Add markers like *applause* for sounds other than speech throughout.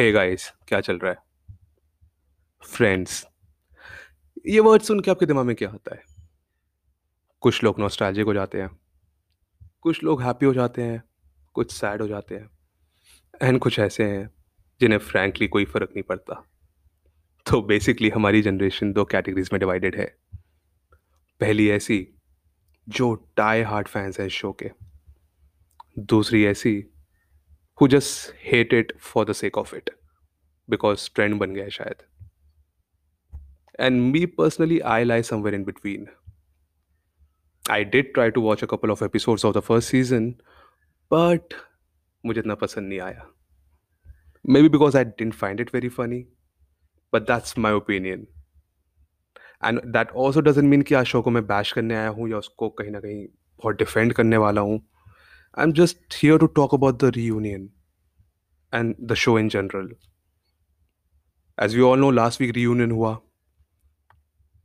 Hey guys क्या चल रहा है? फ्रेंड्स ये वर्ड सुन के आपके दिमाग में क्या आता है? कुछ लोग नॉस्टैल्जिक हो जाते हैं। कुछ लोग हैप्पी हो जाते हैं, कुछ सैड हो जाते हैं। एंड कुछ ऐसे हैं जिन्हें फ्रैंकली कोई फ़र्क नहीं पड़ता। तो बेसिकली हमारी जनरेशन दो कैटेगरीज में डिवाइडेड है। पहली ऐसी, जो टाई हार्ट फैंस हैं शो के। दूसरी ऐसी who just hate it for the sake of it because trend बन गया शायद and me personally I lie somewhere in between I did try to watch a couple of episodes of the first season but मुझे इतना पसंद नहीं आया. Maybe because I didn't find it very funny but that's my opinion and that also doesn't mean कि आज show को मैं bash करने आया हूँ या उसको कहीं ना कहीं बहुत डिफेंड करने वाला हूँ. I am just here to talk about the reunion and the show in general as we all know last week reunion हुआ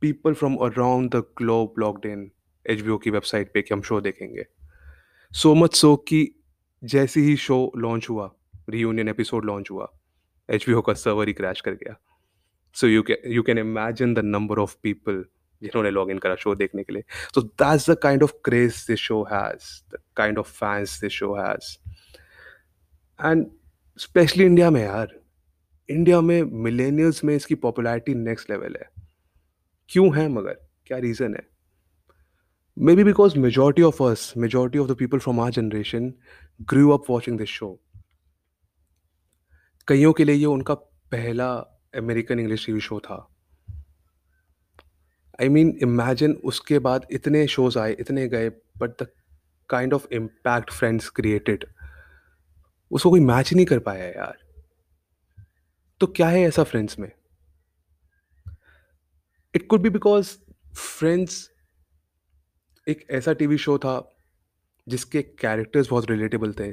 people from around the globe locked in H की वेबसाइट पे कि हम show देखेंगे so much so कि जैसे ही show launch हुआ रीयूनियन एपिसोड लॉन्च हुआ एच का सर्वर ही क्रैश कर गया so you can you can imagine the number of people जिन्होंने लॉग इन करा शो देखने के लिए। तो that's the kind of craze this show has the kind of fans this show has and specially India में यार India में millennials में इसकी पॉपुलैरिटी नेक्स्ट लेवल है। क्यों है मगर? क्या रीज़न है? Maybe because majority of us majority of the people from our generation grew up watching this show कईयों के लिए ये उनका पहला अमेरिकन इंग्लिश टीवी शो था। आई मीन इमेजिन उसके बाद इतने शोज़ आए, इतने गए but the kind of impact Friends created उसको कोई मैच नहीं कर पाया यार। तो क्या है ऐसा फ्रेंड्स में? It could be because Friends एक ऐसा टीवी शो था जिसके कैरेक्टर्स बहुत रिलेटेबल थे।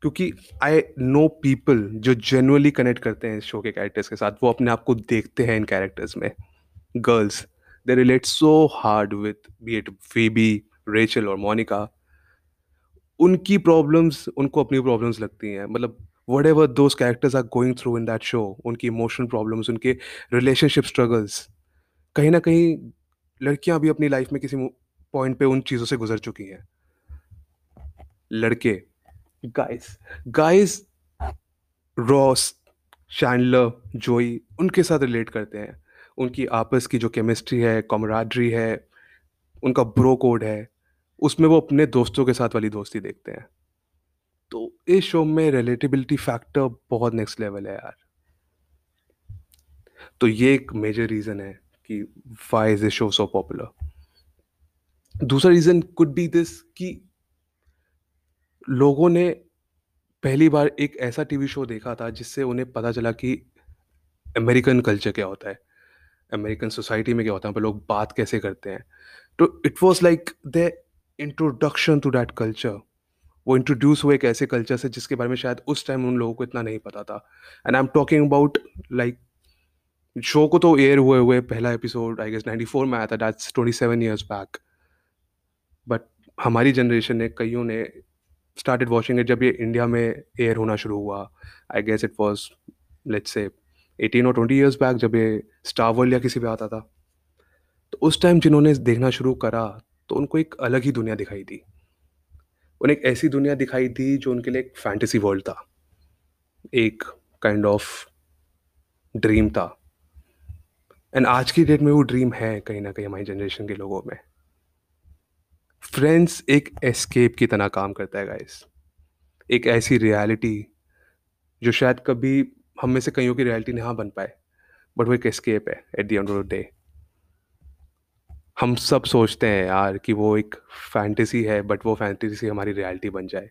क्योंकि आई नो पीपल जो जेनुअली कनेक्ट करते हैं इस शो के कैरेक्टर्स के साथ, वो अपने आप को देखते हैं इन कैरेक्टर्स में। Girls they relate so hard with be it Phoebe Rachel और मोनिका उनकी प्रॉब्लम्स उनको अपनी प्रॉब्लम्स लगती हैं। मतलब whatever those characters are going through in that show उनकी इमोशनल प्रॉब्लम्स उनके रिलेशनशिप स्ट्रगल्स कहीं ना कहीं लड़कियाँ भी अपनी लाइफ में किसी पॉइंट पे उन चीज़ों से गुजर चुकी हैं। लड़के गाइस गाइस रॉस शैंडलर जोई उनके साथ रिलेट करते हैं। उनकी आपस की जो केमिस्ट्री है कॉमराड्री है, उनका ब्रो कोड है, उसमें वो अपने दोस्तों के साथ वाली दोस्ती देखते हैं। तो इस शो में रिलेटिबिलिटी फैक्टर बहुत नेक्स्ट लेवल है यार। तो ये एक मेजर रीज़न है कि why is a show so popular दूसरा रीज़न कुड बी दिस कि लोगों ने पहली बार एक ऐसा टीवी शो देखा था जिससे उन्हें पता चला कि अमेरिकन कल्चर क्या होता है। अमेरिकन सोसाइटी में क्या होता है पर लोग बात कैसे करते हैं? तो it was like the introduction to that culture वो इंट्रोड्यूस हुए एक ऐसे कल्चर से जिसके बारे में शायद उस टाइम उन लोगों को इतना नहीं पता था. And I am talking about like show को तो एयर हुए हुए पहला episode I guess ninety four में आया था that's twenty seven years back but हमारी जनरेशन ने, कईयों ने स्टार्टेड वॉचिंग इट जब ये इंडिया में एयर होना शुरू हुआ. I guess it was let's say eighteen और ट्वेंटी ईयर्स बैक जब ये स्टार वर्ल्ड या किसी पे आता था तो उस टाइम जिन्होंने देखना शुरू करा तो उनको एक अलग ही दुनिया दिखाई दी उन्हें एक ऐसी दुनिया दिखाई दी जो उनके लिए एक फैंटेसी वर्ल्ड था। एक काइंड ऑफ़ ड्रीम था। एंड आज की डेट में वो ड्रीम है कहीं ना कहीं हमारी जनरेशन के लोगों में। फ्रेंड्स एक एस्केप की तरह काम करता है गाइस एक ऐसी रियलिटी जो शायद कभी हम में से कईयों की रियलिटी नहीं बन पाए बट वो एक एस्केप है at the end of the day हम सब सोचते हैं यार कि वो एक फैंटेसी है बट वो फैंटेसी हमारी रियलिटी बन जाए.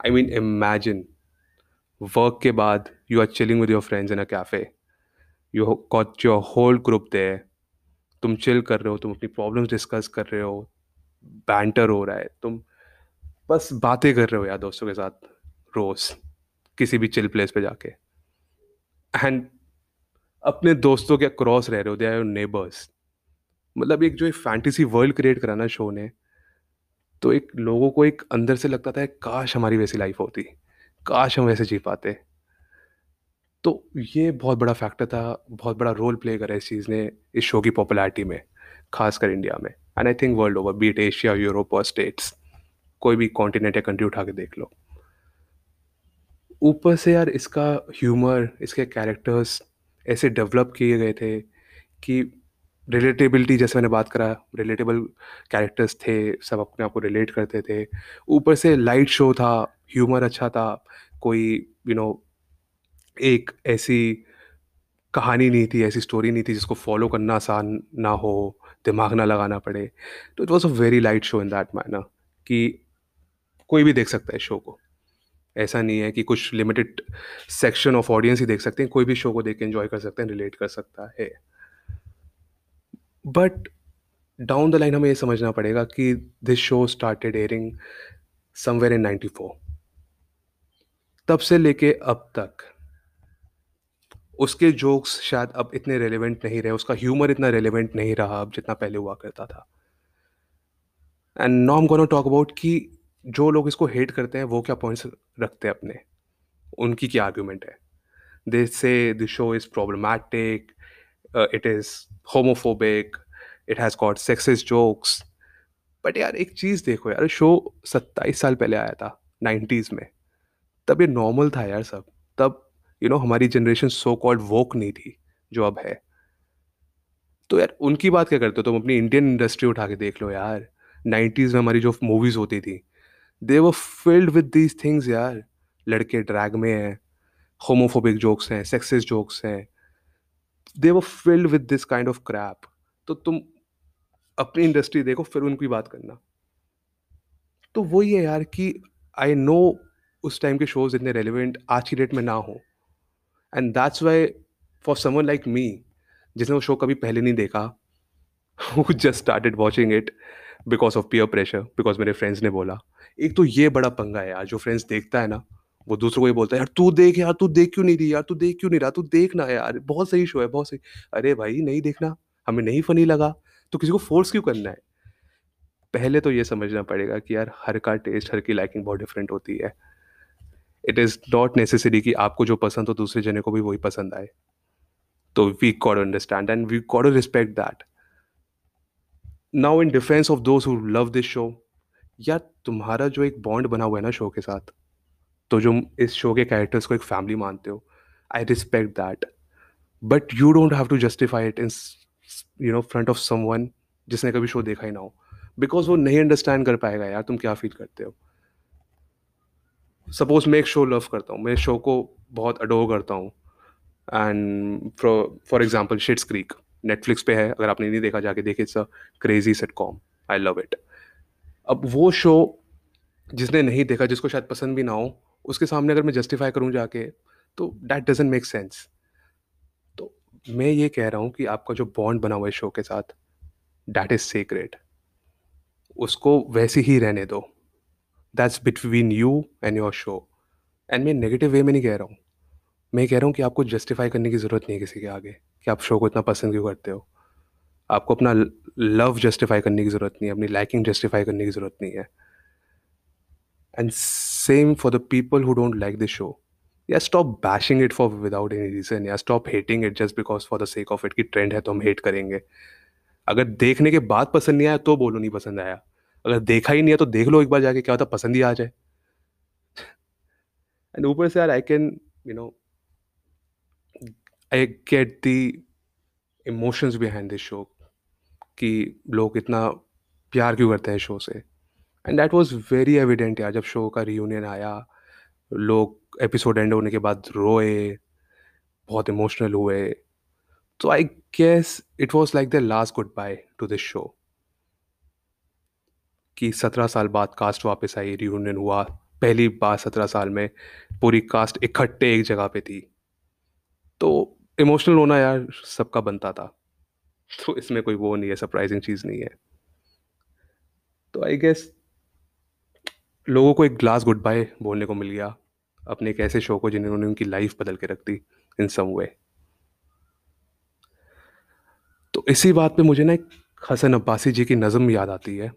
आई मीन इमेजिन वर्क के बाद you are chilling with your friends in a cafe you got your whole group they तुम चिल कर रहे हो, तुम अपनी प्रॉब्लम्स डिस्कस कर रहे हो बैंटर हो रहा है, तुम बस बातें कर रहे हो यार दोस्तों के साथ रोज, किसी भी चिल प्लेस पे जाके. एंड अपने दोस्तों के क्रॉस रह रहे हो दे आर नेबर्स मतलब एक जो एक फैंटेसी वर्ल्ड क्रिएट कराना शो ने तो एक लोगों को एक अंदर से लगता था काश हमारी वैसी लाइफ होती काश हम वैसे जी पाते। तो ये बहुत बड़ा फैक्टर था, बहुत बड़ा रोल प्ले करा इस चीज़ ने इस शो की पॉपुलैरिटी में, ख़ासकर इंडिया में। And I think world over be it Asia, Europe और स्टेट्स, कोई भी कॉन्टिनेंट या कंट्री उठा के देख लो। ऊपर से यार इसका ह्यूमर, इसके कैरेक्टर्स ऐसे डेवलप किए गए थे कि रिलेटेबिलिटी जैसे मैंने बात करा, रिलेटेबल कैरेक्टर्स थे, सब अपने आप को रिलेट करते थे। ऊपर से लाइट शो था, ह्यूमर अच्छा था, कोई यू नो एक ऐसी कहानी नहीं थी, ऐसी स्टोरी नहीं थी जिसको फ़ॉलो करना आसान ना हो, दिमाग ना लगाना पड़े। तो it was a very light show in that manner कि कोई भी देख सकता है शो को। ऐसा नहीं है कि कुछ लिमिटेड सेक्शन ऑफ़ ऑडियंस ही देख सकते हैं, कोई भी शो को देख के एन्जॉय कर सकते हैं, रिलेट कर सकता है। बट डाउन द लाइन हमें ये समझना पड़ेगा कि this show started airing somewhere in 94 तब से लेके अब तक उसके जोक्स शायद अब इतने रेलेवेंट नहीं रहे, उसका ह्यूमर इतना रेलेवेंट नहीं रहा अब जितना पहले हुआ करता था। And am gonna talk about कि जो लोग इसको हेट करते हैं वो क्या पॉइंट्स रखते हैं अपने, उनकी क्या आर्ग्यूमेंट है। They say the show is problematic, it is homophobic, it has got sexist jokes. But यार एक चीज़ देखो यार शो 27 साल पहले आया था 90s में, तब ये नॉर्मल था यार सब। तब यू you नो know, हमारी जनरेशन सो कॉल्ड वोक नहीं थी, जो अब है। तो यार उनकी बात क्या करते हो तुम अपनी इंडियन इंडस्ट्री उठा के देख लो यार। 90s में हमारी जो मूवीज़ होती थी, they were filled with these things यार। लड़के ड्रैग में हैं, होमोफोबिक जोक्स हैं, सेक्सिस्ट जोक्स हैं। They were filled with this kind of crap. तो तुम अपनी इंडस्ट्री देखो फिर उनकी बात करना। तो वही है यार कि आई नो उस टाइम के शोज़ इतने रेलिवेंट आज की डेट में ना हो। And that's why for someone like me जिसने वो शो कभी पहले नहीं देखा who just started watching it because of peer pressure because मेरे फ्रेंड्स ने बोला। एक तो ये बड़ा पंगा है यार, जो फ्रेंड्स देखता है ना, वो दूसरों को ये बोलता है, यार, तू देख यार, तू देख क्यों नहीं रही यार, तू देख क्यों नहीं रहा, तू देखना यार, बहुत सही शो है, बहुत सही। अरे भाई, नहीं देखना, हमें नहीं फनी लगा तो किसी को फोर्स क्यों करना है? पहले तो ये समझना पड़ेगा कि यार, हर का टेस्ट हर की लाइकिंग बहुत डिफरेंट होती है। इट इज़ नॉट नेसेसरी कि आपको जो पसंद हो, दूसरे जने को भी वही पसंद आए। तो we got understand and we got respect that now in defence of those who love this show यार, तुम्हारा जो एक बॉन्ड बना हुआ है ना शो के साथ तो जो इस शो के कैरेक्टर्स को एक फैमिली मानते हो I respect that but you don't have to justify it in you know front of someone जिसने कभी शो देखा ही ना हो बिकॉज़ वो नहीं अंडरस्टैंड कर पाएगा यार, तुम क्या फील करते हो? सपोज़ मैं एक शो लव करता हूँ, मैं शो को बहुत अडोर करता हूँ and for example Schitt's Creek Netflix पे है, अगर आपने नहीं देखा, जाके देखे it's a crazy sitcom I love it अब वो शो जिसने नहीं देखा, जिसको शायद पसंद भी ना हो, उसके सामने अगर मैं जस्टिफाई करूँ जाके तो डैट डजेंट मेक सेंस तो मैं ये कह रहा हूँ कि आपका जो बॉन्ड बना हुआ है शो के साथ डैट इज़ सीक्रेट उसको वैसे ही रहने दो. That's between you and your show and मैं नेगेटिव वे में नहीं कह रहा हूँ. मैं कह रहा हूँ कि आपको जस्टिफाई करने की ज़रूरत नहीं है किसी के आगे. कि आप शो को इतना पसंद क्यों करते हो? आपको अपना लव जस्टिफाई करने की ज़रूरत नहीं है, अपनी लाइकिंग जस्टिफाई करने की ज़रूरत नहीं है। And same for the people who don't like this show या stop bashing it for without any reason या stop hating it just because for the sake of it की ट्रेंड है तो हम हेट करेंगे। अगर देखने के बाद पसंद नहीं आया तो बोलो नहीं पसंद आया। अगर देखा ही नहीं है तो देख लो एक बार जाके, क्या होता पसंद ही आ जाए। *laughs* एंड ऊपर से यार I can you know I get the emotions behind this show कि लोग इतना प्यार क्यों करते हैं शो से? And that was very evident यार, जब शो का रियूनियन आया, लोग एपिसोड एंड होने के बाद रोए, बहुत इमोशनल हुए। तो I guess it was like the last goodbye to this show कि सत्रह साल बाद कास्ट वापस आई रियूनियन हुआ। पहली बार सत्रह साल में पूरी कास्ट इकट्ठे एक जगह पे थी। तो इमोशनल होना यार सबका बनता था। तो इसमें कोई वो नहीं है सरप्राइजिंग चीज़ नहीं है। तो आई गेस लोगों को एक ग्लास गुड बाय बोलने को मिल गया। अपने एक ऐसे शो को जिन्होंने उनकी लाइफ बदल के रख दी इन सम वे तो इसी बात पे मुझे ना एक हसन अब्बासी जी की नज़म याद आती है।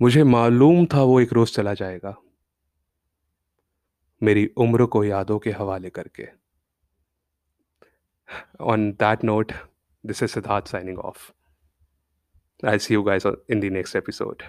मुझे मालूम था वो एक रोज़ चला जाएगा। मेरी उम्र को यादों के हवाले करके। On that note this is Siddharth signing off I see you guys in the next episode